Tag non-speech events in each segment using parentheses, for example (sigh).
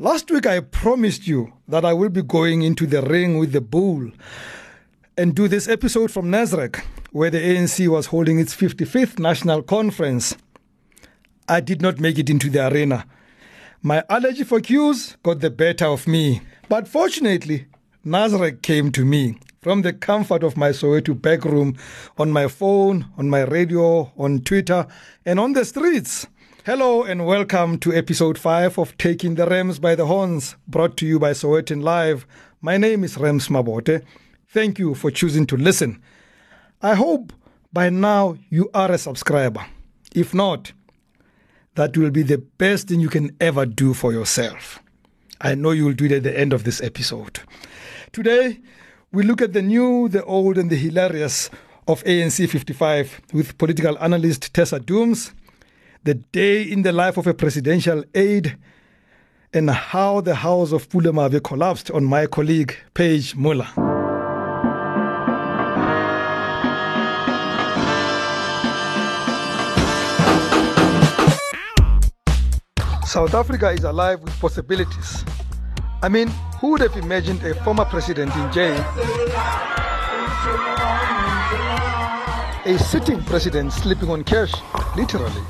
Last week, I promised you that I will be going into the ring with the bull and do this episode from Nasrec, where the ANC was holding its 55th national conference. I did not make it into the arena. My allergy for queues got the better of me. But fortunately, Nasrec came to me from the comfort of my Soweto back room, on my phone, on my radio, on Twitter, and on the streets. Hello and welcome to episode 5 of Taking the Rams by the Horns, brought to you by Sowetan Live. My name is Rams Mabote. Thank you for choosing to listen. I hope by now you are a subscriber. If not, that will be the best thing you can ever do for yourself. I know you will do it at the end of this episode. Today, we look at the new, the old, and the hilarious of ANC 55 with political analyst Tessa Dooms the day in the life of a presidential aide, and how the house of Pule Mabe collapsed on my colleague, Paige Muller. South Africa is alive with possibilities. I mean, who would have imagined a former president in jail? A sitting president sleeping on cash, literally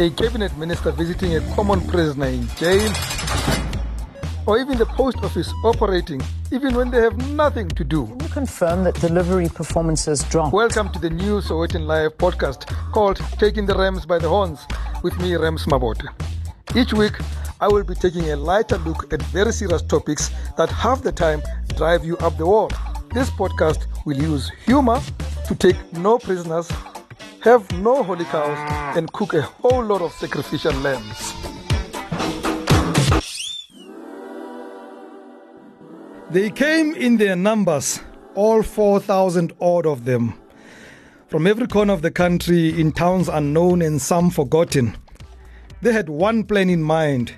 a cabinet minister visiting a common prisoner in jail, or even the post office operating even when they have nothing to do. Can you confirm that delivery performances dropped? Welcome to the new Sowetan Live podcast called Taking the Rams by the Horns with me, Rams Mabote. Each week, I will be taking a lighter look at very serious topics that half the time drive you up the wall. This podcast will use humor to take no prisoners have no holy cows, and cook a whole lot of sacrificial lambs. They came in their numbers, all 4,000 odd of them, from every corner of the country in towns unknown and some forgotten. They had one plan in mind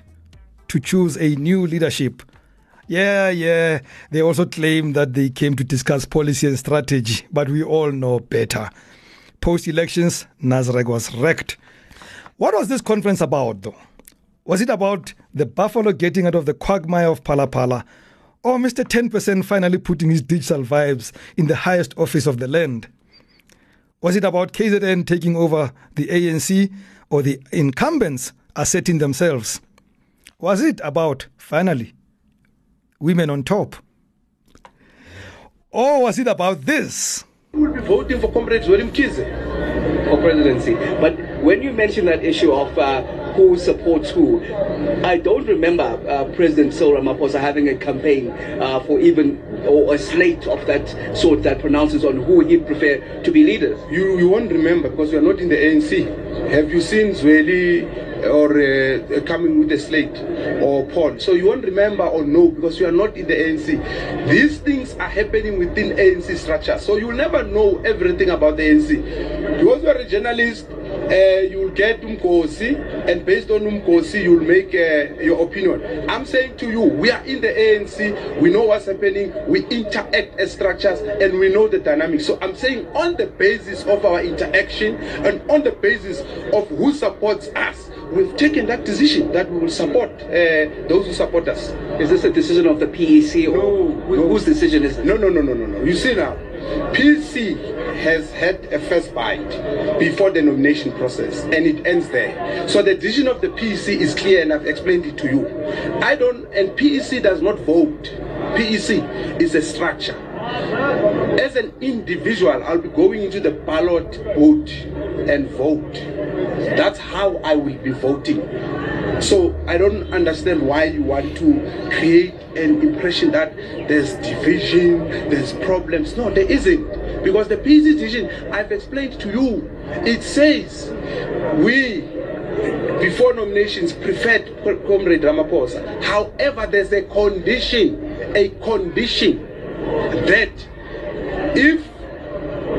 to choose a new leadership. Yeah, yeah, they also claim that they came to discuss policy and strategy, but we all know better post elections, Nasrec was wrecked. What was this conference about, though? Was it about the buffalo getting out of the quagmire of Phala or Mr. 10% finally putting his digital vibes in the highest office of the land? Was it about KZN taking over the ANC or the incumbents asserting themselves? Was it about, finally, women on top? Or was it about this? Will be voting for Comrade Zweli Mkhize for presidency. But when you mention that issue of uh, who supports who, I don't remember uh, President Cyril Ramaphosa having a campaign uh, for even or a slate of that sort that pronounces on who he'd prefer to be leaders. You you won't remember because you are not in the ANC. Have you seen Zweli or uh, coming with a slate or poll. So you won't remember or know because you are not in the ANC. These things are happening within ANC structure. So you'll never know everything about the ANC. Because you are a journalist, uh, you'll get Umkosi, and based on Umkosi, you'll make uh, your opinion. I'm saying to you, we are in the ANC, we know what's happening, we interact as structures, and we know the dynamics. So I'm saying, on the basis of our interaction and on the basis of who supports us, we've taken that decision that we will support uh, those who support us. Is this a decision of the PEC or no. whose decision is it? No, no, no, no, no, no. You see now, PEC has had a first bite before the nomination process and it ends there. So the decision of the PEC is clear and I've explained it to you. I don't, and PEC does not vote. PEC is a structure. As an individual, I'll be going into the ballot boot and vote. That's how I will be voting. So I don't understand why you want to create an impression that there's division, there's problems. No, there isn't. Because the peace decision I've explained to you, it says we before nominations preferred Comrade Ramaphosa. However, there's a condition, a condition that if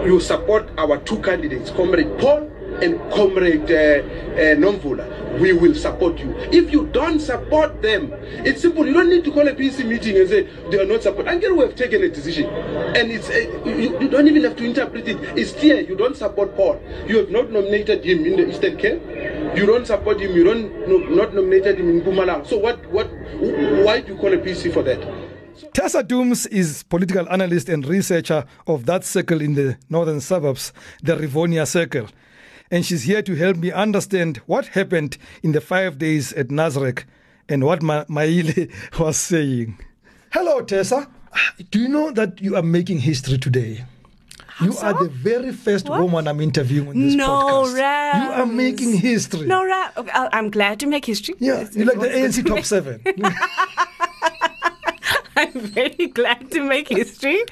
you support our two candidates, Comrade Paul and Comrade uh, uh, Nomvula, we will support you. If you don't support them, it's simple. You don't need to call a PC meeting and say they are not support. Until we have taken a decision, and it's uh, you, you don't even have to interpret it. It's clear. You don't support Paul. You have not nominated him in the Eastern Cape. You don't support him. You don't no, not nominated him in Mpumalanga. So what? What? Why do you call a PC for that? Tessa Dooms is political analyst and researcher of that circle in the northern suburbs, the Rivonia Circle. And she's here to help me understand what happened in the five days at Nasrec and what Ma- Maile (laughs) was saying. Hello, Tessa. Do you know that you are making history today? You so? are the very first What? woman I'm interviewing on this No, podcast. Rams. You are making history. No, Ra- I- I'm glad to make history. Yeah, you're like the ANC top (laughs) seven. (laughs) (laughs) I'm very glad to make history,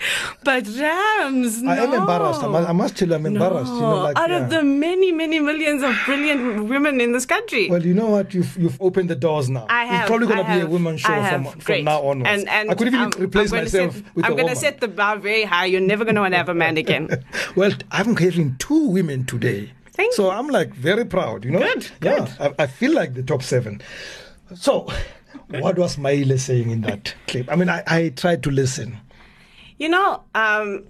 but Rams, No. I am embarrassed. I must, I must tell you, I'm embarrassed. You know, No, like, out yeah. of the many, many millions of brilliant women in this country. Well, you know what? You've you've opened the doors now. I have. It's probably going to be a have, women's show from, have. from Great. now onwards. And, and I could even um, replace I'm myself set, with I'm gonna set the bar very high. You're never going to want to have a man again. (laughs) well, I'm having two women today. Thank so you. I'm like very proud, you know? Good, Yeah, I, I feel like the top seven. So, what was Maile saying in that clip? I mean, I, I tried to listen. You know, um,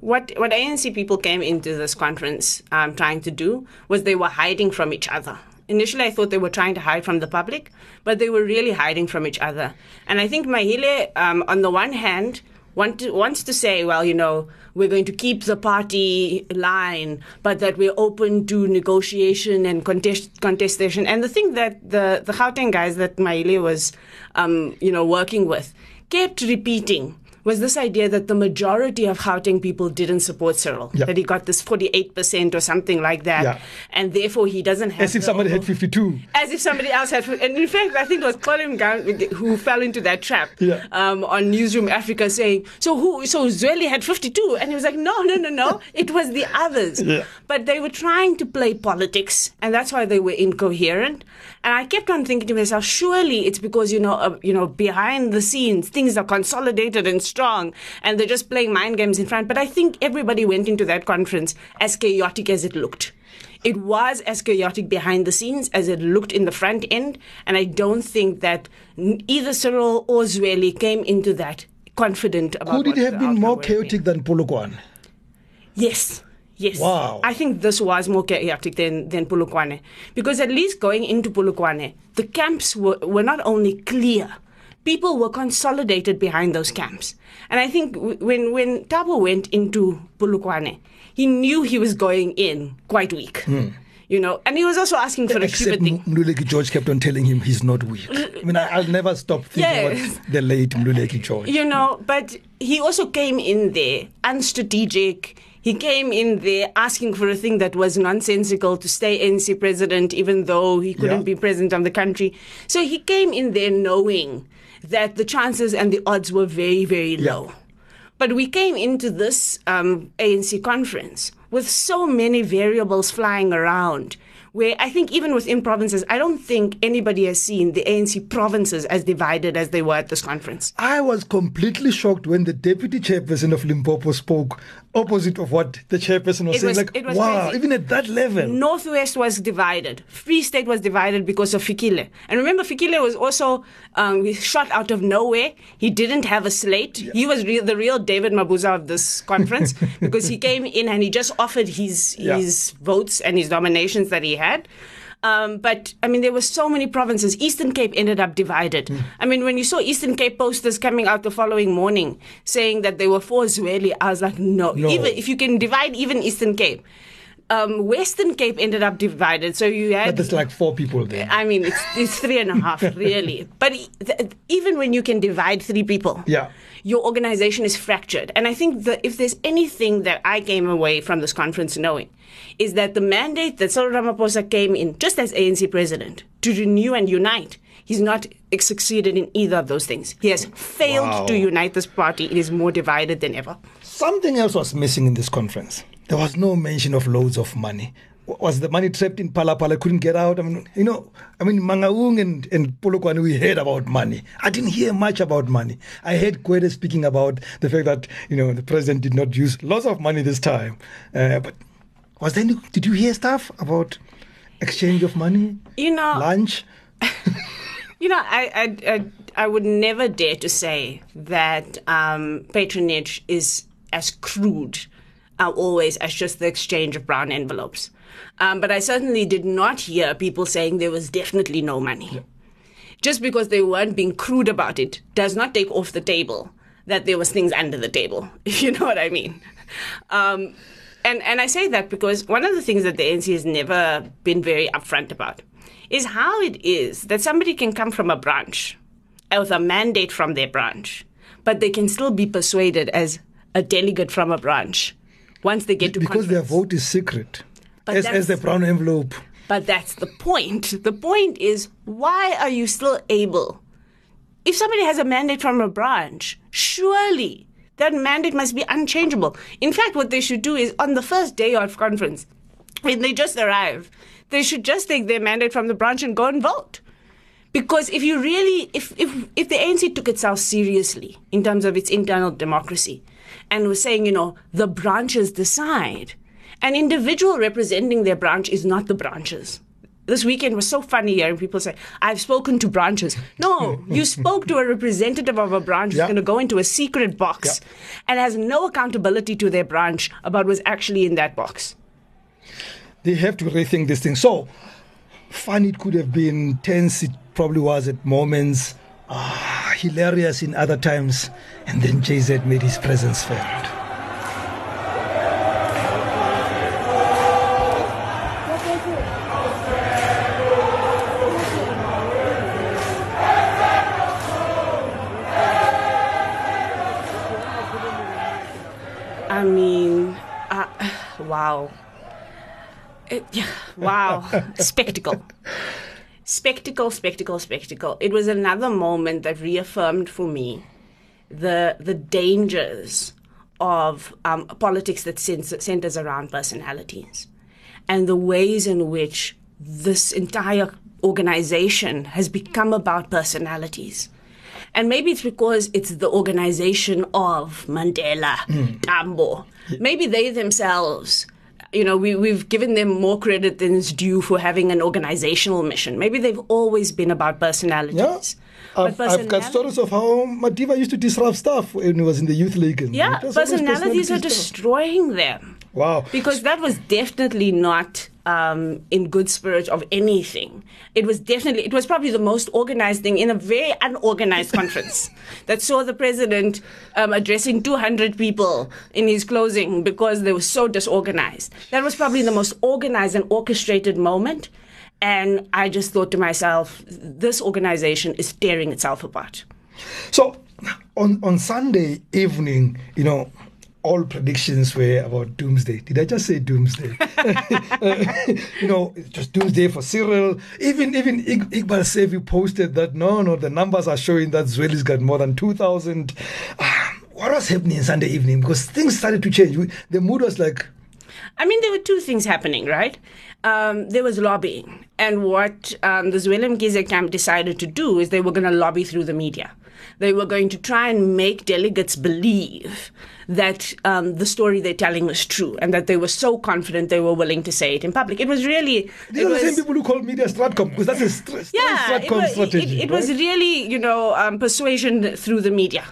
what what ANC people came into this conference um, trying to do was they were hiding from each other. Initially, I thought they were trying to hide from the public, but they were really hiding from each other. And I think Maile, um, on the one hand, want to, wants to say, well, you know, we're going to keep the party line, but that we're open to negotiation and contest, contestation. And the thing that the, the Gauteng guys that Maile was, um, you know, working with kept repeating was this idea that the majority of Gauteng people didn't support Cyril, Yeah. that he got this 48% or something like that, Yeah. and therefore he doesn't have As if somebody had 52. as if somebody else had, and in fact, I think it was Colin Gunn who fell into that trap Yeah. um, on Newsroom Afrika, saying, "So who? So Zweli had 52," and he was like, "No, no, no, no, (laughs) it was the others." But they were trying to play politics, and that's why they were incoherent. And I kept on thinking to myself, surely it's because you know, uh, you know, behind the scenes things are consolidated and strong, and they're just playing mind games in front. But I think everybody went into that conference as chaotic as it looked. It was as chaotic behind the scenes as it looked in the front end, and I don't think that either Cyril or Zweli came into that confident about. Could it have been more chaotic than Polokwane? Yes. Yes. Wow. I think this was more chaotic than, than Polokwane. Because at least going into Polokwane, the camps were, were not only clear, people were consolidated behind those camps. And I think when, when Thabo went into Polokwane, he knew he was going in quite weak. Hmm. You know, and he was also asking for a Except thing. Mluleki George kept on telling him he's not weak. I mean, I, I'll never stop thinking Yes. about the late Mluleki George. You know, but he also came in there unstrategic. He came in there asking for a thing that was nonsensical to stay NC president, even though he couldn't Yeah. be president of the country. So he came in there knowing that the chances and the odds were very, very Yeah. low. But we came into this um, ANC conference with so many variables flying around. Where I think even within provinces, I don't think anybody has seen the ANC provinces as divided as they were at this conference. I was completely shocked when the deputy chairperson of Limpopo spoke opposite of what the chairperson was It saying. was- like, was wow, crazy. even at that level. Northwest was divided. Free State was divided because of Fikile. And remember, Fikile was also um, shot out of nowhere. He didn't have a slate. He was re- the real David Mabuza of this conference (laughs) because he came in and he just offered his Yeah. his votes and his nominations that he had. Um, but I mean, there were so many provinces. Eastern Cape ended up divided. Hmm. I mean, when you saw Eastern Cape posters coming out the following morning saying that they were for Zweli, I was like, no. No. Even if you can divide even Eastern Cape, um, Western Cape ended up divided. So you had. But there's like four people there. I mean, it's, it's three and a half, (laughs) really. But th- even when you can divide three people, Yeah. Your organization is fractured. And I think that if there's anything that I came away from this conference knowing, is that the mandate that Cyril Ramaphosa came in just as ANC president to renew and unite. He's not succeeded in either of those things. He has failed Wow. to unite this party. It is more divided than ever. Something else was missing in this conference. There was no mention of loads of money. Was the money trapped in Phala Phala, couldn't get out? I mean, you know, I mean, Mangaung and, and Polokwane, we heard about money. I didn't hear much about money. I heard Kwede speaking about the fact that, you know, the president did not use lots of money this time. Uh, but Was there any, did you hear stuff about exchange of money, You know, lunch? (laughs) (laughs) You know, I, I, I, I would never dare to say that um, patronage is as crude uh, always as just the exchange of brown envelopes. Um, but I certainly did not hear people saying there was definitely no money. Just because they weren't being crude about it does not take off the table that there was things under the table, (laughs) if you know what I mean. Um, and, and I say that because one of the things that the ANC has never been very upfront about is how it is that somebody can come from a branch with a mandate from their branch, but they can still be persuaded as a delegate from a branch once they get to Because their vote is secret. But As, as the brown envelope. But that's the point. The point is, why are you still able? If somebody has a mandate from a branch, surely that mandate must be unchangeable. In fact, what they should do is on the first day of conference, when they just arrive, they should just take their mandate from the branch and go and vote. Because if you really, if, if, if the ANC took itself seriously in terms of its internal democracy and was saying, you know, the branches decide, an individual representing their branch is not the branches. This weekend was so funny hearing people say, I've spoken to branches. No, (laughs) you spoke to a representative of a branch who's going to go into a secret box and has no accountability to their branch about what's actually in that box. They have to rethink this thing. So, fun it could have been, tense it probably was at moments, ah, hilarious in other times, and then JZ made his presence felt. It, (laughs) yeah, wow. spectacle. Spectacle, spectacle, spectacle. It was another moment that reaffirmed for me the the dangers of um, politics that centers around personalities and the ways in which this entire organization has become about personalities. And maybe it's because it's the organization of Mandela, Tambo. Maybe they themselves, you know, we, we've given them more credit than is due for having an organizational mission. Maybe they've always been about personalities. Yeah. I've, I've got stories of how Madiba used to disrupt stuff when he was in the youth league. and Yeah, it was personalities are destroying them. Wow. Because that was definitely not um, in good spirit of anything. It was definitely, it was probably the most organized thing in a very unorganized conference (laughs) that saw the president um, addressing 200 people in his closing because they were so disorganized. That was probably the most organized and orchestrated moment. And I just thought to myself, this organization is tearing itself apart. So on on Sunday evening, you know, all predictions were about doomsday. Did I just say doomsday? (laughs) (laughs) you know, it's just doomsday for Cyril. Even even Iqbal Survé posted that no, no, the numbers are showing that Zweli's got more than two thousand. Ah, what was happening Sunday evening? Because things started to change. We, the mood was like, I mean, there were two things happening, right? Um, there was lobbying. And what um, the Zweli Mkhize camp decided to do is they were going to lobby through the media. They were going to try and make delegates believe that um, the story they're telling was true and that they were so confident they were willing to say it in public. It was really. these are the same people who call media stratcom because that's a straight yeah, it was, strategy. it, it was really, you know, um, persuasion through the media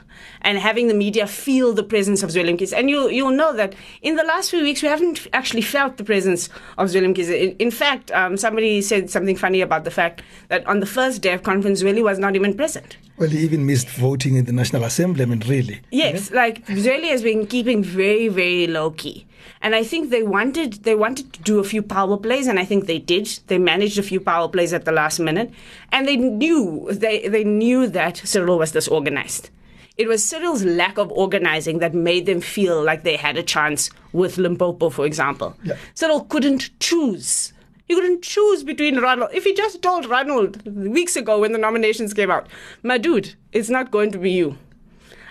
and having the media feel the presence of Zweli Mkhize. And you, you'll know that in the last few weeks, we haven't actually felt the presence of Zweli Mkhize. In, in fact, um, somebody said something funny about the fact that on the first day of conference, Zweli was not even present. Well, he even missed voting in the National Assembly. I mean, really. Yes, like Zweli has been keeping very, very low key. And I think they wanted they wanted to do a few power plays, and I think they did. They managed a few power plays at the last minute, and they knew they they knew that Cyril was disorganized. It was Cyril's lack of organizing that made them feel like they had a chance with Limpopo, for example. Yeah. Cyril couldn't choose. He couldn't choose between Ronald. If he just told Ronald weeks ago when the nominations came out, my dude, it's not going to be you.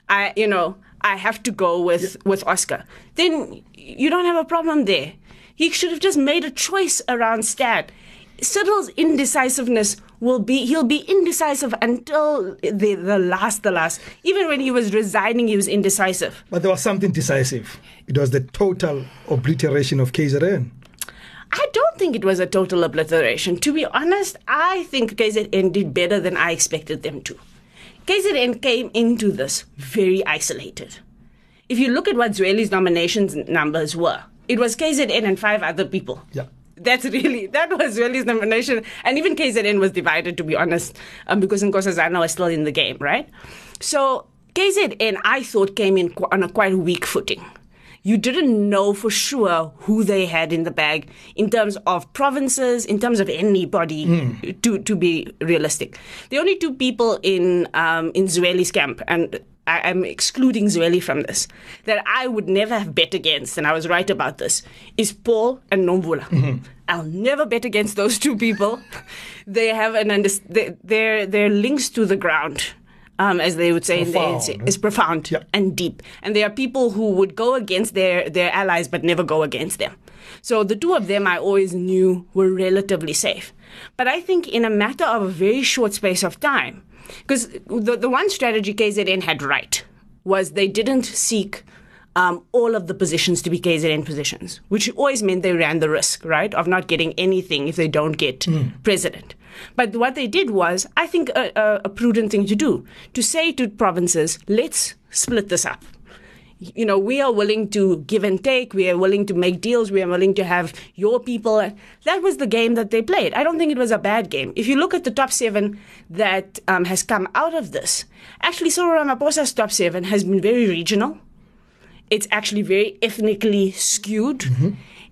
I, you know, I have to go with with Oscar. Then you don't have a problem there. He should have just made a choice around Stat. Cyril's indecisiveness will be he'll be indecisive until the the last the last. Even when he was resigning, he was indecisive. But there was something decisive. It was the total obliteration of KZN. I don't think it was a total obliteration. To be honest, I think KZN did better than I expected them to. KZN came into this very isolated. If you look at what Zweli's nominations numbers were, it was KZN and five other people. Yeah. That's (laughs) really that was Zweli's nomination, and even KZN was divided to be honest, um, because Nkosazana was still in the game, right? So KZN, I thought, came in qu- on a quite weak footing. You didn't know for sure who they had in the bag in terms of provinces, in terms of anybody. To to be realistic, the only two people in um, in Zweli's camp, and I, I'm excluding Zweli from this, that I would never have bet against, and I was right about this, is Paul and Nomvula. I'll never bet against those two people. (laughs) they have an under- they, their their links to the ground, um, as they would say in the Profound. ANC, is profound Yeah. and deep. And there are people who would go against their their allies but never go against them. So the two of them I always knew were relatively safe. But I think in a matter of a very short space of time, because the, the one strategy KZN had right was they didn't seek um, all of the positions to be KZN positions, which always meant they ran the risk, right, of not getting anything if they don't get president. But what they did was, I think, a, a, a prudent thing to do to say to provinces, let's split this up you know, we are willing to give and take. We are willing to make deals. We are willing to have your people. That was the game that they played. I don't think it was a bad game. If you look at the top seven that um, has come out of this, actually, Cyril Ramaphosa's top seven has been very regional. It's actually very ethnically skewed.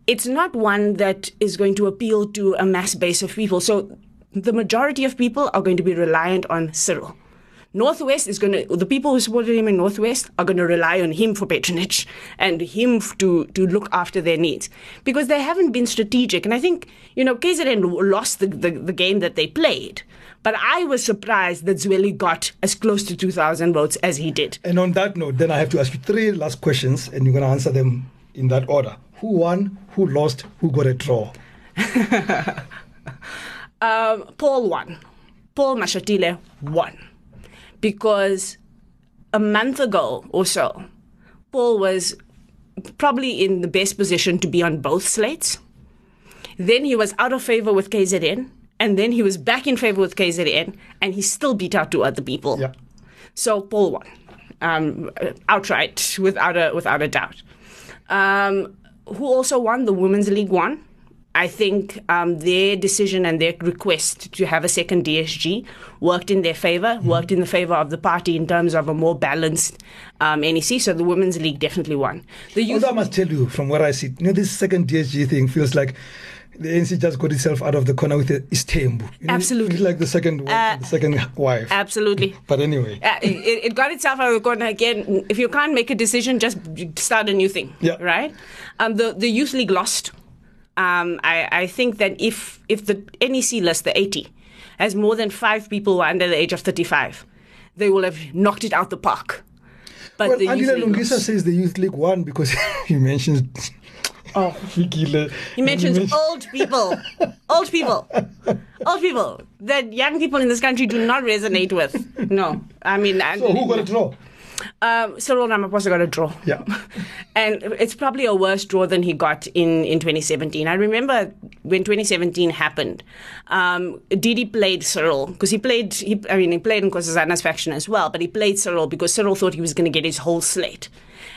It's not one that is going to appeal to a mass base of people. So the majority of people are going to be reliant on Cyril. Northwest is going to the people who supported him in Northwest are going to rely on him for patronage and him to to look after their needs because they haven't been strategic. And I think you know KZN lost the, the, the game that they played, but I was surprised that Zweli got as close to 2,000 votes as he did. And on that note, then I have to ask you three last questions, and you're going to answer them in that order. Who won? Who lost? Who got a draw? (laughs) Um, Paul won. Paul Mashatile won because a month ago or so, Paul was probably in the best position to be on both slates. Then he was out of favor with KZN, and then he was back in favor with KZN, and he still beat out two other people. Yeah. So Paul won, um, outright, without a without a doubt. Um, who also won? The Women's League won. I think um, their decision and their request to have a second DSG worked in their favor, worked in the favor of the party in terms of a more balanced um, NEC. So the Women's League definitely won. The youth Although I must tell you, from where I sit, you know, this second DSG thing feels like the ANC just got itself out of the corner with the Istembu. You know, Absolutely. like the second, wife, Uh, the second wife. absolutely. (laughs) But anyway, Uh, it, it got itself out of the corner again. If you can't make a decision, just start a new thing. Yeah. Right. Um, the the youth league lost. Um, I, I think that if if the NEC list, the 80, has more than five people who are under the age of 35, they will have knocked it out the park. But well, the youth Lungisa says the Youth League won because (laughs) he mentions. (laughs) Oh, Fikile. He mentions men- old people, old people, old people that young people in this country do not resonate with. No, I mean, So who got a draw? Um, Cyril Ramaphosa got a draw. Yeah. (laughs) and it's probably a worse draw than he got in, in 2017. I remember when 2017 happened, um, Didi played Cyril because he played, he, I mean, he played in Nkosazana's faction as well, but he played Cyril because Cyril thought he was going to get his whole slate.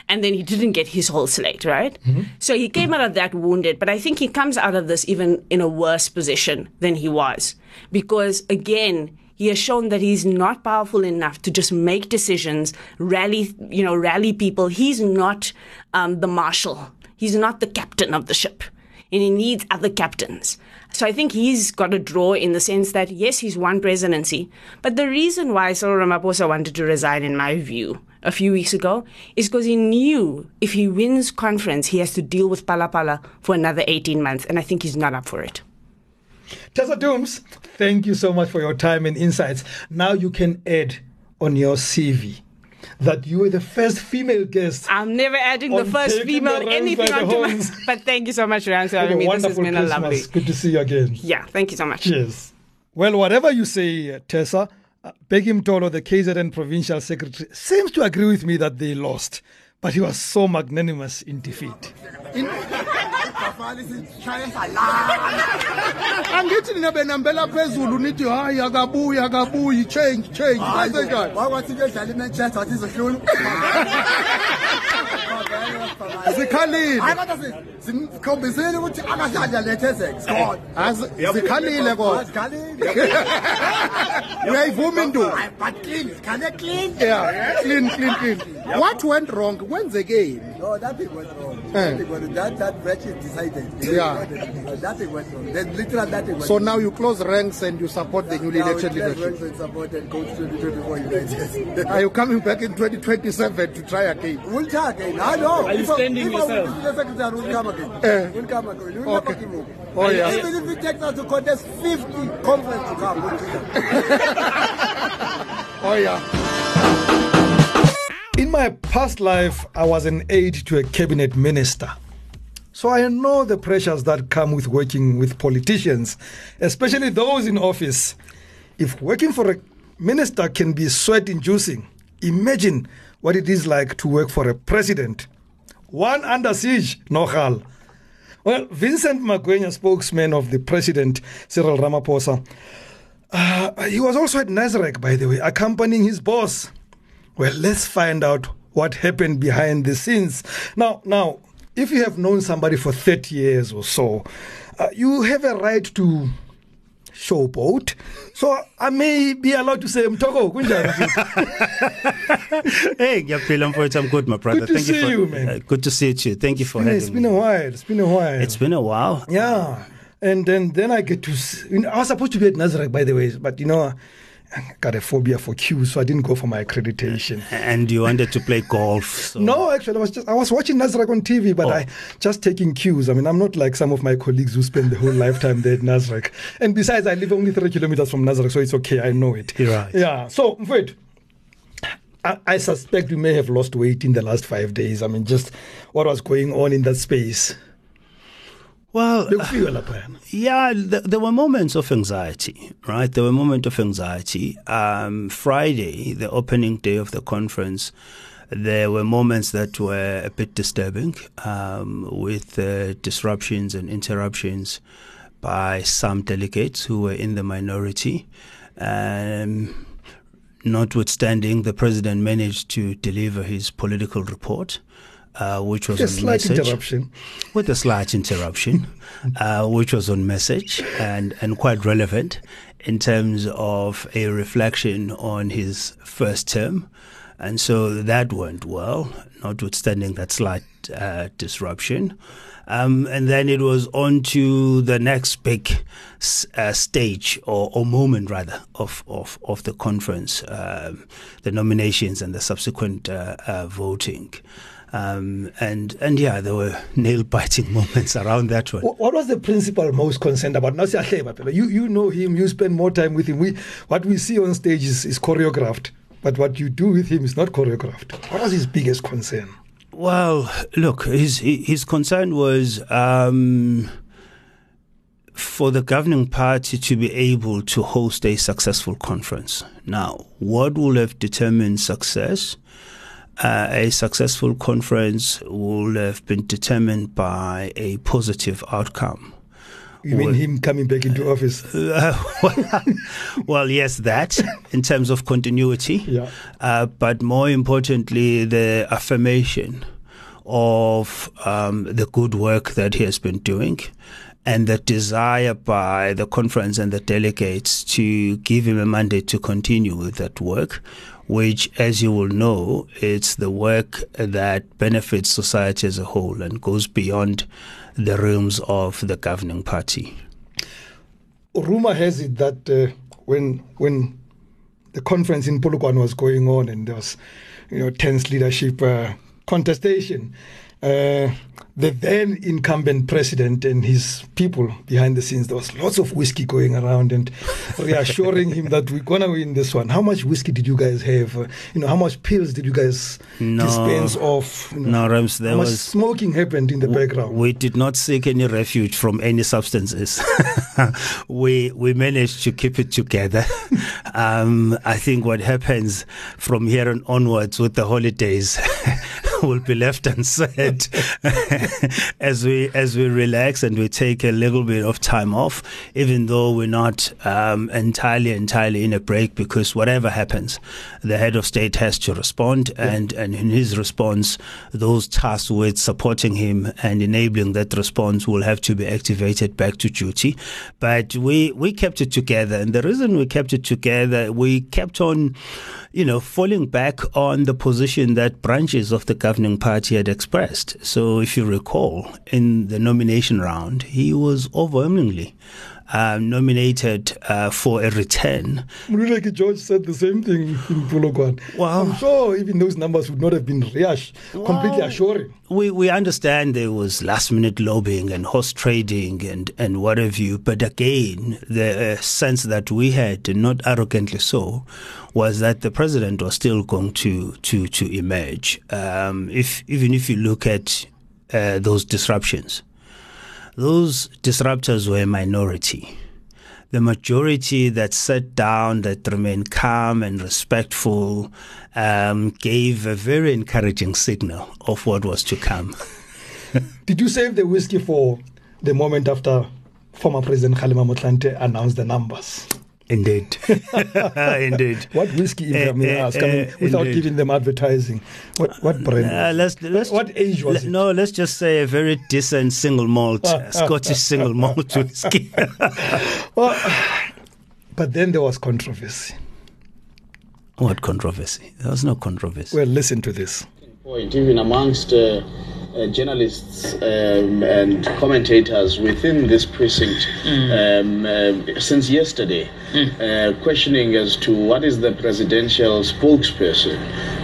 And then he didn't get his whole slate, right? So he came out of that wounded, but I think he comes out of this even in a worse position than he was. Because again, he has shown that he's not powerful enough to just make decisions, rally, you know, rally people. He's not um, the marshal. He's not the captain of the ship, and he needs other captains. So I think he's got a draw in the sense that yes, he's won presidency, but the reason why Cyril Ramaphosa wanted to resign, in my view, a few weeks ago, is because he knew if he wins conference, he has to deal with Phala Phala for another 18 months, and I think he's not up for it. Tessa Dooms, thank you so much for your time and insights. Now you can add on your CV that you were the first female guest. I'm never adding the first female the anything by the onto my. horns. (laughs) But thank you so much, Ryan, for Have a having me. This has wonderful been a lovely. Good to see you again. Yeah, thank you so much. Cheers. Well, whatever you say, uh, Tessa, uh, Bheki Mtolo, the KZN provincial secretary, seems to agree with me that they lost, but he was so magnanimous in defeat. In- singagcwali sishaye salala. Angithi nina benambela phezulu nithi hayi akabuyi akabuyi change change kanjani wakwathi ke edlala imanchester wathi izohlula zikhalile. Sikhombisile ukuthi akasadla lethezek zikhalile kodwa. uyayivuma induba clean clean clean clean. Clean what went wrong kwenzekeni No, nothing went wrong. Eh. Nothing went wrong. That, that match is decided. Yeah. Nothing went wrong. There's literally nothing went so wrong. now you close ranks and you support the newly Now elected we play leadership Wales and support and coach 2024 United. (laughs) are you coming back in 2027 to try again We'll try again. I know. Are you If I- standing if I yourself? win the secretary, we'll come again. Eh. We'll come again. We'll Okay. never give up. Oh, yeah. Even if it takes us to contest 50 conference to come, we'll do that. (laughs) oh yeah In my past life, I was an aide to a cabinet minister. So I know the pressures that come with working with politicians, especially those in office. If working for a minister can be sweat inducing, imagine what it is like to work for a president. One under siege, Nohal. Well, Vincent Magwenya, spokesman of the president, Cyril Ramaphosa, uh, he was also at Nasrec, by the way, accompanying his boss. Well, let's find out what happened behind the scenes. Now, now, if you have known somebody for 30 years or so, uh, you have a right to showboat. So I may be allowed to say Mtoko. kunjani?" (laughs) Hey, Yaphila Mfowethu, I'm good, my brother. Good to Thank see for, you, man. uh, good to see you too. Thank you for Yeah, having it's been me. a while. It's been a while. It's been a while. Yeah. And then, then I get to. s- You know, I was supposed to be at Nasrec, by the way, but you know, got a phobia for queues, so I didn't go for my accreditation. And you wanted to play golf. So. No, actually, I was just I was watching Nasrec on TV, but Oh. I just taking cues. I mean, I'm not like some of my colleagues who spend the whole lifetime there at Nasrec. And besides, I live only three kilometers from Nasrec, so it's okay. I know it. Right. Yeah. So, wait. I, I suspect you may have lost weight in the last five days. I mean, just what was going on in that space. Well. Yeah, th- there were moments of anxiety, right? There were moments of anxiety. Um, Friday, the opening day of the conference, there were moments that were a bit disturbing um, with uh, disruptions and interruptions by some delegates who were in the minority. Um, notwithstanding, the president managed to deliver his political report. Uh, which was A on slight message interruption. with a slight interruption, (laughs) uh, which was on message and, and quite relevant in terms of a reflection on his first term. And so that went well, notwithstanding that slight uh, disruption. Um, and then it was on to the next big uh, stage or, or moment, rather, of, of, of the conference, um, the nominations and the subsequent uh, uh, voting. Um, and and yeah, there were (laughs) nail biting moments around that one. What was the principal most concerned about? Now, Siyahleba phela, you you know him. You spend more time with him. We what we see on stage is, is choreographed, but what you do with him is not choreographed. What was his biggest concern? Well, look, his his concern was um, for the governing party to be able to host a successful conference. Now, what will have determined success? Uh, a successful conference will have been determined by a positive outcome. You mean Well- him coming back into office? Uh, (laughs) well, (laughs) well, yes, that in terms of continuity. Yeah. Uh, but more importantly, the affirmation of um, the good work that he has been doing and the desire by the conference and the delegates to give him a mandate to continue with that work, which, as you will know, it's the work that benefits society as a whole and goes beyond the realms of the governing party. Rumor has it that uh, when when the conference in Polokwane was going on and there was, you know, tense leadership uh, contestation, uh, the then incumbent president and his people behind the scenes, there was lots of whiskey going around and reassuring him that we're gonna win this one. How much whiskey did you guys have? Uh, you know, how much pills did you guys No. dispense of? You know, No, Rams, there was smoking happened in the background. We did not seek any refuge from any substances. (laughs) we we managed to keep it together. (laughs) um, I think what happens from here on onwards with the holidays (laughs) will be left unsaid (laughs) as we as we relax and we take a little bit of time off, even though we're not um, entirely entirely in a break because whatever happens, the head of state has to respond, yeah. and and in his response, those tasked with supporting him and enabling that response will have to be activated back to duty. But we we kept it together, and the reason we kept it together, we kept on you know, falling back on the position that branches of the governing party had expressed. So, if you recall, in the nomination round, he was overwhelmingly uh, nominated uh, for a return. Mluleki George said the same thing in Polokwane. Wow. I'm sure even those numbers would not have been well, completely assuring. We, we understand there was last minute lobbying and horse trading and, and what have you, but again, the uh, sense that we had, not arrogantly so, was that the president was still going to to to emerge. Um, if even if you look at uh, those disruptions, those disruptors were a minority. The majority that sat down, that remained calm and respectful, um, gave a very encouraging signal of what was to come. (laughs) Did you save the whiskey for the moment after former President Kgalema Motlanthe announced the numbers? Indeed. (laughs) Indeed. What whiskey uh, may uh, ask, I mean, without indeed. giving them advertising? What what brand? Uh, let's, let's, what age was let, it? No, let's just say a very decent single malt, Scottish single malt (laughs) whiskey. (laughs) well, but then there was controversy. What controversy? There was no controversy. Well, listen to this. Point, even amongst uh, journalists um, and commentators within this precinct mm. um, uh, since yesterday, mm. uh, questioning as to what is the presidential spokesperson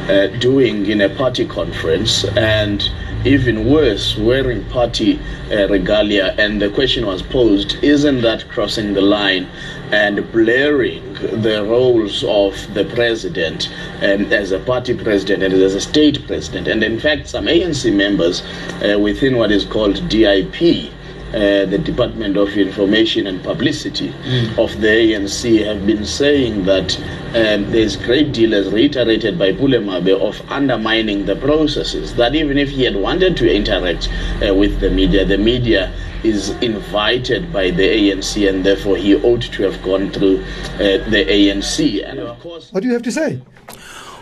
uh, doing in a party conference and even worse, wearing party uh, regalia. And the question was posed isn't that crossing the line and blurring the roles of the president and as a party president and as a state president? And in fact, some ANC members uh, within what is called DIP uh, the Department of Information and Publicity mm. of the ANC have been saying that um, there's great deal, as reiterated by Pule Mabe, of undermining the processes. That even if he had wanted to interact uh, with the media, the media is invited by the ANC, and therefore he ought to have gone through uh, the ANC. And of course, what do you have to say?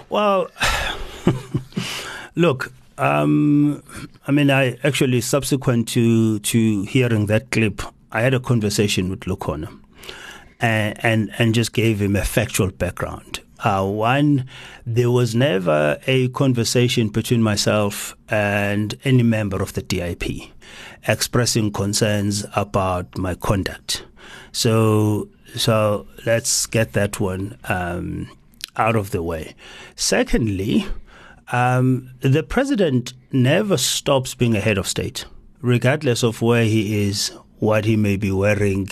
Well, (laughs) look, um, I mean, I actually subsequent to to hearing that clip, I had a conversation with Lukhona, and and, and just gave him a factual background. Uh, one, there was never a conversation between myself and any member of the DIP expressing concerns about my conduct. So, so let's get that one um, out of the way. Secondly, um, the president never stops being a head of state, regardless of where he is, what he may be wearing,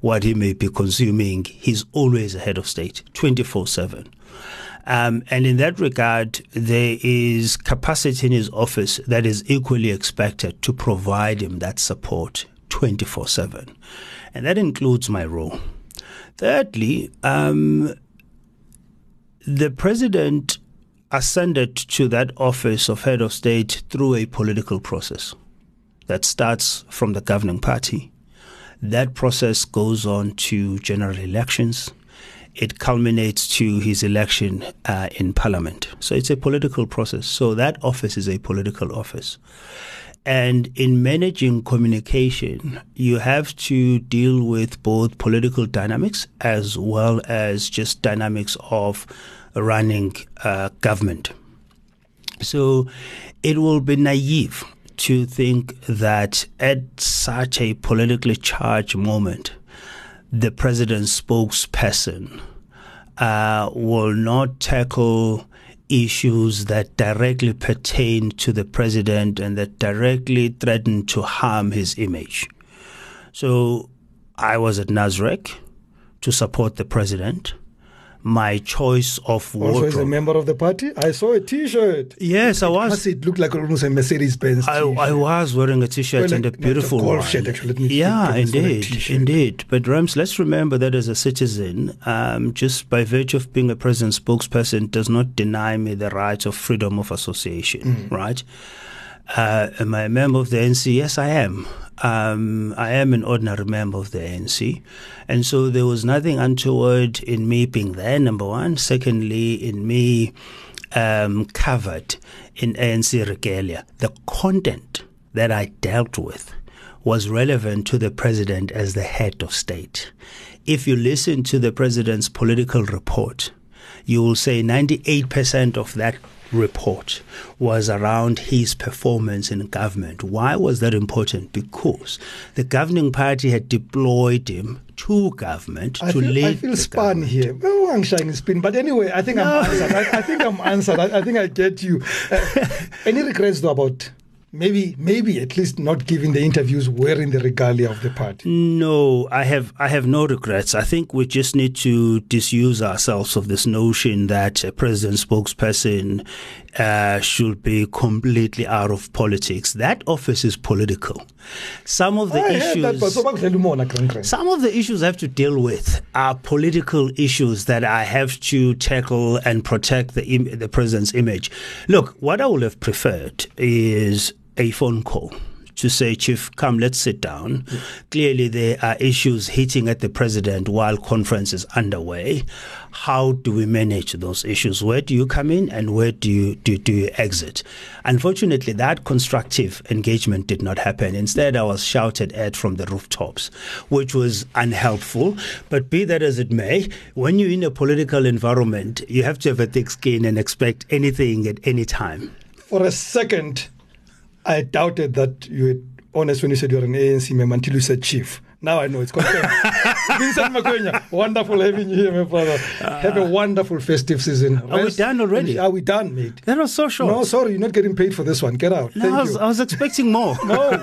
what he may be consuming. He's always a head of state, 24 7. Um, and in that regard, there is capacity in his office that is equally expected to provide him that support 24 7. And that includes my role. Thirdly, um, the president ascended to that office of head of state through a political process that starts from the governing party. That process goes on to general elections. It culminates to his election uh, in parliament. So it's a political process. So that office is a political office. And in managing communication, you have to deal with both political dynamics as well as just dynamics of running uh, government. So it will be naive to think that at such a politically charged moment, the president's spokesperson uh, will not tackle issues that directly pertain to the president and that directly threaten to harm his image. So I was at Nasrec to support the president my choice of wardrobe. Also, as a member of the party, I saw a T-shirt. Yes, I was. It looked like almost a Mercedes Benz. I, I was wearing a T-shirt Well, and a beautiful a golf one. shirt, actually. Let me yeah, think of this one, a indeed, indeed. But Rams, let's remember that as a citizen, um, just by virtue of being a president spokesperson, does not deny me the right of freedom of association. Mm. Right? Uh, am I a member of the ANC? Yes, I am. Um, I am an ordinary member of the ANC. And so there was nothing untoward in me being there, number one. Secondly, in me um, covered in ANC regalia. The content that I dealt with was relevant to the president as the head of state. If you listen to the president's political report, you will say 98% of that report was around his performance in government. Why was that important? Because the governing party had deployed him to government I to feel, lead I feel spun here. Oh, I'm shining spin. But anyway, I think I'm answered. I, I think I'm answered. I, I think I get you. Uh, (laughs) any regrets though about maybe, maybe at least not giving the interviews wearing the regalia of the party? No, I have I have no regrets. I think we just need to disuse ourselves of this notion that a president spokesperson uh, should be completely out of politics. That office is political. Some of the I heard that, but issues so bakudlala umona, Kran Kran. some of the issues I have to deal with are political issues that I have to tackle and protect the Im- the president's image. Look, what I would have preferred is a phone call to say, Chief, come, let's sit down. Clearly, there are issues hitting at the president while conference is underway. How do we manage those issues? Where do you come in and where do you do, do you exit? Unfortunately, that constructive engagement did not happen. Instead, I was shouted at from the rooftops, which was unhelpful. But be that as it may, when you're in a political environment, you have to have a thick skin and expect anything at any time. For a second, I doubted that you were honest when you said you're an ANC member until you said chief. Now I know it's confirmed. (laughs) Vincent Magwenya, wonderful having you here, my brother. Have a wonderful festive season. Are we done already? Are we done, mate? That was so short. No, sorry, you're not getting paid for this one. Get out. No, I was, you. I was expecting more. (laughs) No. (laughs)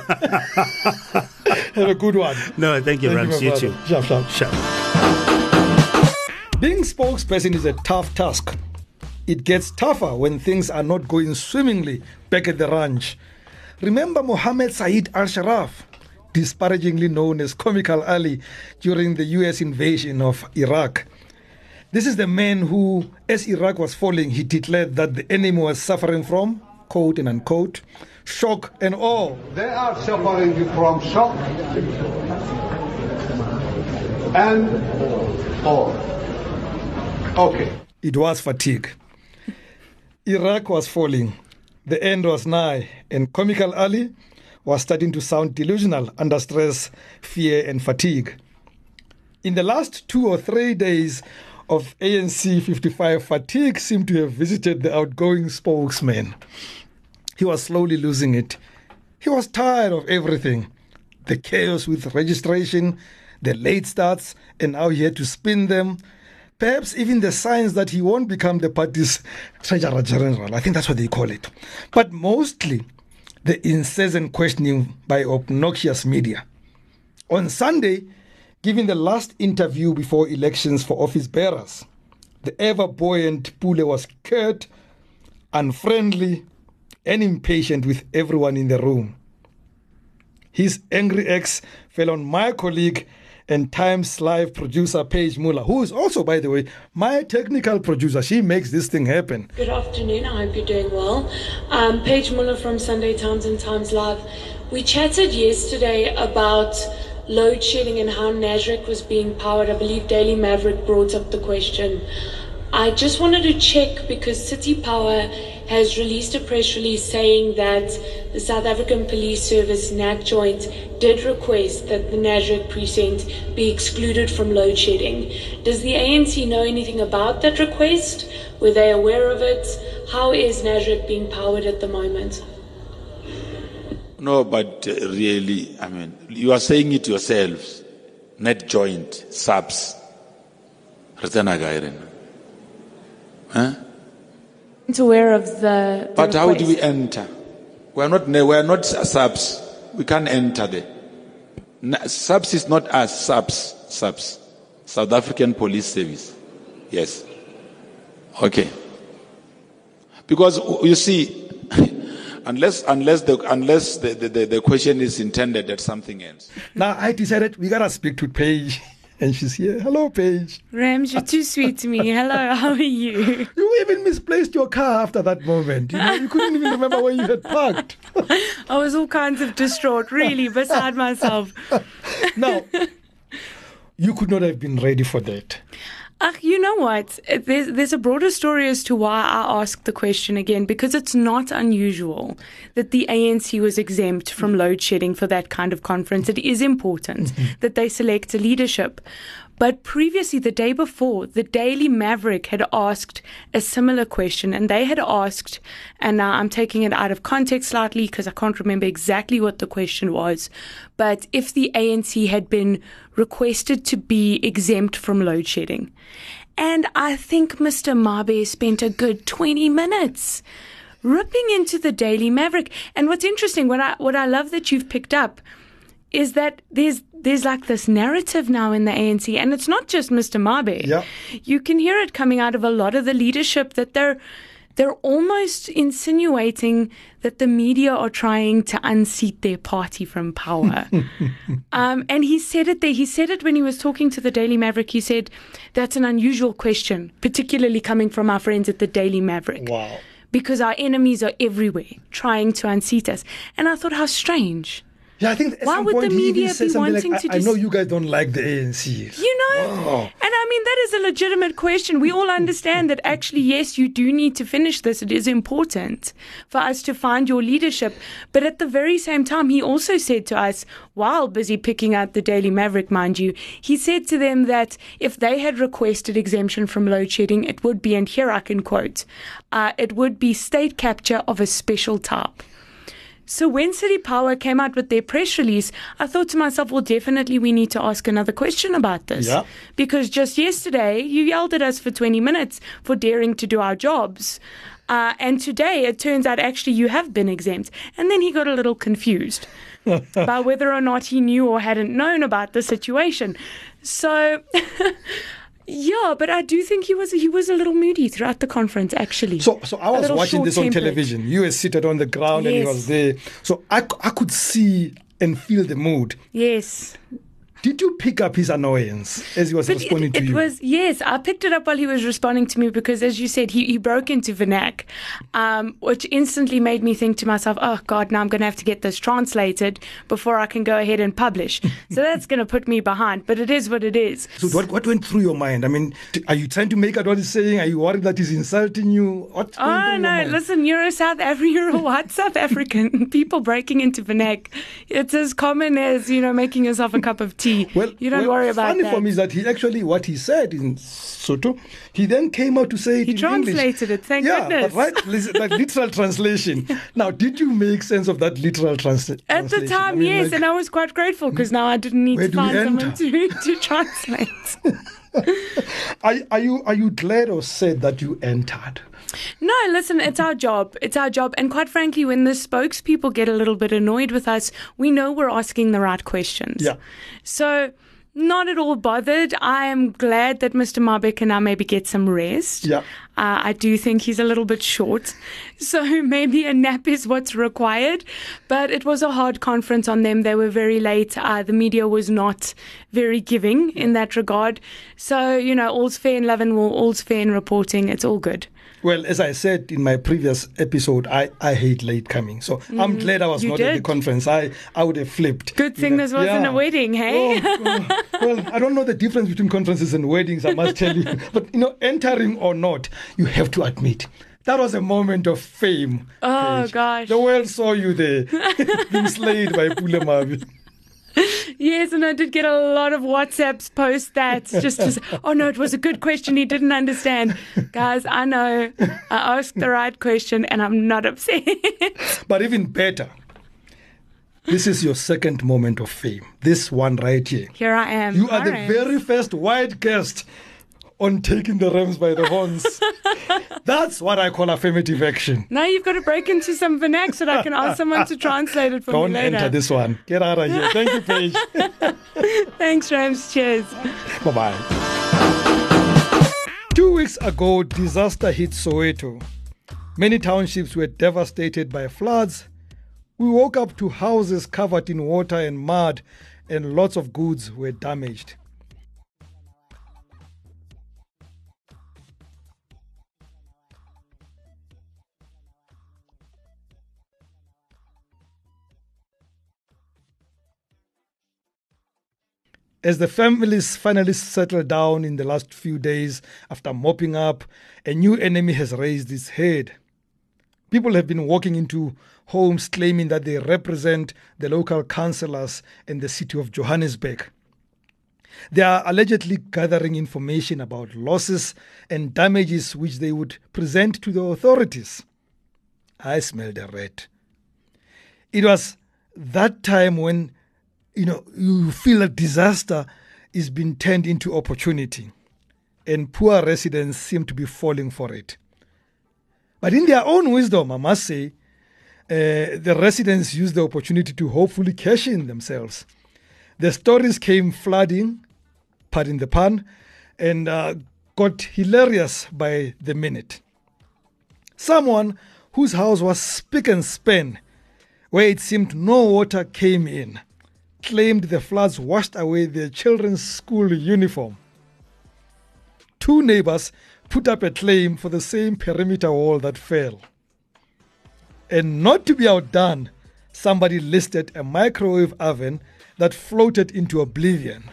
Have a good one. No, thank you, Thank Rams. my You too. Sharp, sharp. Sure. Being spokesperson is a tough task. It gets tougher when things are not going swimmingly back at the ranch. Remember Mohammed Said al Sahhaf, disparagingly known as Comical Ali during the US invasion of Iraq. This is the man who, as Iraq was falling, he declared that the enemy was suffering from, quote and unquote, shock and awe. They are suffering from shock and awe. Okay. It was fatigue. Iraq was falling. The end was nigh, and Comical Ali was starting to sound delusional under stress, fear, and fatigue. In the last two or three days of ANC 55, fatigue seemed to have visited the outgoing spokesman. He was slowly losing it. He was tired of everything the chaos with registration, the late starts, and now he had to spin them. Perhaps even the signs that he won't become the party's treasurer general. I think that's what they call it. But mostly the incessant questioning by obnoxious media. On Sunday, giving the last interview before elections for office bearers, the ever buoyant Pule was curt, unfriendly, and impatient with everyone in the room. His angry ex fell on my colleague and Times Live producer Paige Muller, who is also, by the way, my technical producer. She makes this thing happen. Good afternoon. I hope you're doing well. Um, Paige Muller from Sunday Times and Times Live. We chatted yesterday about load shedding and how Nasrec was being powered. I believe Daily Maverick brought up the question. I just wanted to check because City Power has released a press release saying that the South African Police Service Natjoint did request that the Nasrec precinct be excluded from load shedding. Does the ANC know anything about that request? Were they aware of it? How is Nasrec being powered at the moment? No, but uh, really, I mean, you are saying it yourselves. Net joint, SAPS. Huh? Not aware of the. the But how do we request. enter? We are not, we are not SAPS. We can't enter there. Na- SAPS is not us, SAPS, SAPS. South African Police Service. Yes. Okay. Because you see, (laughs) unless unless the unless the, the, the question is intended at something else. Now I decided we gotta speak to Paige. (laughs) And she's here. Hello, Paige. Rams, you're too sweet to me. Hello, how are you? (laughs) You even misplaced your car after that moment. You, know, you couldn't even remember where you had parked. (laughs) I was all kinds of distraught, really, beside myself. (laughs) now, you could not have been ready for that. Uh, you know what? There's, there's a broader story as to why I asked the question again, because it's not unusual that the ANC was exempt from load shedding for that kind of conference. It is important that they select a leadership. But previously, the day before, the Daily Maverick had asked a similar question, and they had asked, and now I'm taking it out of context slightly because I can't remember exactly what the question was, but if the ANC had been requested to be exempt from load shedding. And I think Mr. Mabe spent a good 20 minutes ripping into the Daily Maverick. And what's interesting, what I, what I love that you've picked up, is that there's there's like this narrative now in the ANC, and it's not just Mr. Mabe. Yeah. You can hear it coming out of a lot of the leadership that they're they're almost insinuating that the media are trying to unseat their party from power. (laughs) um, and he said it there. He said it when he was talking to the Daily Maverick. He said, That's an unusual question, particularly coming from our friends at the Daily Maverick. Wow. Because our enemies are everywhere trying to unseat us. And I thought, how strange. Yeah, I think Why would the media be wanting like, to I, I know you guys don't like the ANC. You know? Wow. And I mean, that is a legitimate question. We all understand that actually, yes, you do need to finish this. It is important for us to find your leadership. But at the very same time, he also said to us, while busy picking out the Daily Maverick, mind you, he said to them that if they had requested exemption from load shedding, it would be, and here I can quote, uh, it would be state capture of a special type. So when City Power came out with their press release, I thought to myself, well, definitely we need to ask another question about this. Yeah. Because just yesterday, you yelled at us for 20 minutes for daring to do our jobs. Uh, and today, it turns out actually you have been exempt. And then he got a little confused (laughs) about whether or not he knew or hadn't known about the situation. So. (laughs) Yeah, but I do think he was he was a little moody throughout the conference. Actually, So, so I was watching this on television. You were seated on the ground and he was there. So I, I could see and feel the mood. Yes. Did you pick up his annoyance as he was But responding it, to it you? was yes, I picked it up while he was responding to me because, as you said, he, he broke into Vernac, um, which instantly made me think to myself, "Oh God, now I'm going to have to get this translated before I can go ahead and publish." (laughs) so that's going to put me behind. But it is what it is. So what, what went through your mind? I mean, are you trying to make out what he's saying? Are you worried that he's insulting you? What's Oh no! Listen, you're a South African, you're a white South African. (laughs) People breaking into Vernac, it's as common as you know making yourself a cup of tea. Well, you don't well, worry about funny that. for me is that he actually what he said in Sotho, he then came out to say it He in translated English. it, thank yeah, goodness. but right, like (laughs) literal translation. Now, did you make sense of that literal trans- At translation? the time, I mean, yes, like, and I was quite grateful because now I didn't need to find someone to, (laughs) to translate. (laughs) are, are you are you glad or sad that you entered? No, listen, it's our job. It's our job. And quite frankly, when the spokespeople get a little bit annoyed with us, we know we're asking the right questions. Yeah. So, not at all bothered. I am glad that Mr. Mabe can now maybe get some rest. Yeah. Uh, I do think he's a little bit short. (laughs) So maybe a nap is what's required. But it was a hard conference on them. They were very late. Uh, the media was not very giving in that regard. So, you know, all's fair in love and war, all's fair in reporting. It's all good. Well, as I said in my previous episode, I, I hate late coming. So I'm Mhm. glad I was You not at the conference. I, I would have flipped. Good thing You know, this wasn't yeah. a wedding, hey? Oh, well, I don't know the difference between conferences and weddings, I must tell you. (laughs) But, you know, entering or not, you have to admit. That was a moment of fame. Oh, Paige. gosh. The world saw you there, (laughs) being slayed by Pule Mabe. Yes, and I did get a lot of WhatsApps post that just to oh no, it was a good question. He didn't understand. Guys, I know I asked the right question and I'm not upset. (laughs) But even better, this is your second moment of fame. This one right here. Here I am. You are the very first white guest on taking the Rams by the horns. (laughs) That's what I call affirmative action. Now you've got to break into some vernac so that I can ask (laughs) someone to translate it for Don't me later. enter this one. Get out of here. Thank you, (laughs) Paige. Thanks, Rams. Cheers. bye bye. Two weeks ago, disaster hit Soweto. Many townships were devastated by floods. We woke up to houses covered in water and mud, and lots of goods were damaged. As the families finally settle down in the last few days after mopping up, a new enemy has raised its head. People have been walking into homes claiming that they represent the local councillors in the city of Johannesburg. They are allegedly gathering information about losses and damages which they would present to the authorities. I smelled a rat. It was that time when you know, you feel a disaster is being turned into opportunity, and poor residents seem to be falling for it. But in their own wisdom, I must say, uh, the residents used the opportunity to hopefully cash in themselves. The stories came flooding, pardon the pun, and uh, got hilarious by the minute. Someone whose house was spick and span, where it seemed no water came in, claimed the floods washed away their children's school uniform. Two neighbors put up a claim for the same perimeter wall that fell. And not to be outdone, somebody listed a microwave oven that floated into oblivion.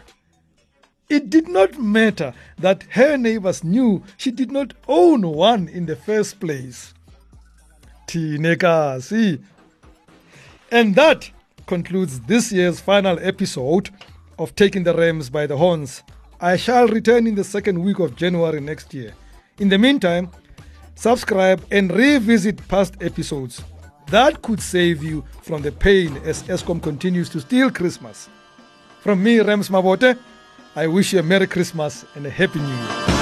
It did not matter that her neighbors knew she did not own one in the first place. Tinekasi. And that concludes this year's final episode of Taking the Rams by the Horns. I shall return in the second week of January next year. In the meantime, subscribe and revisit past episodes. That could save you from the pain as Eskom continues to steal Christmas. From me, Rams Mabote, I wish you a Merry Christmas and a Happy New Year.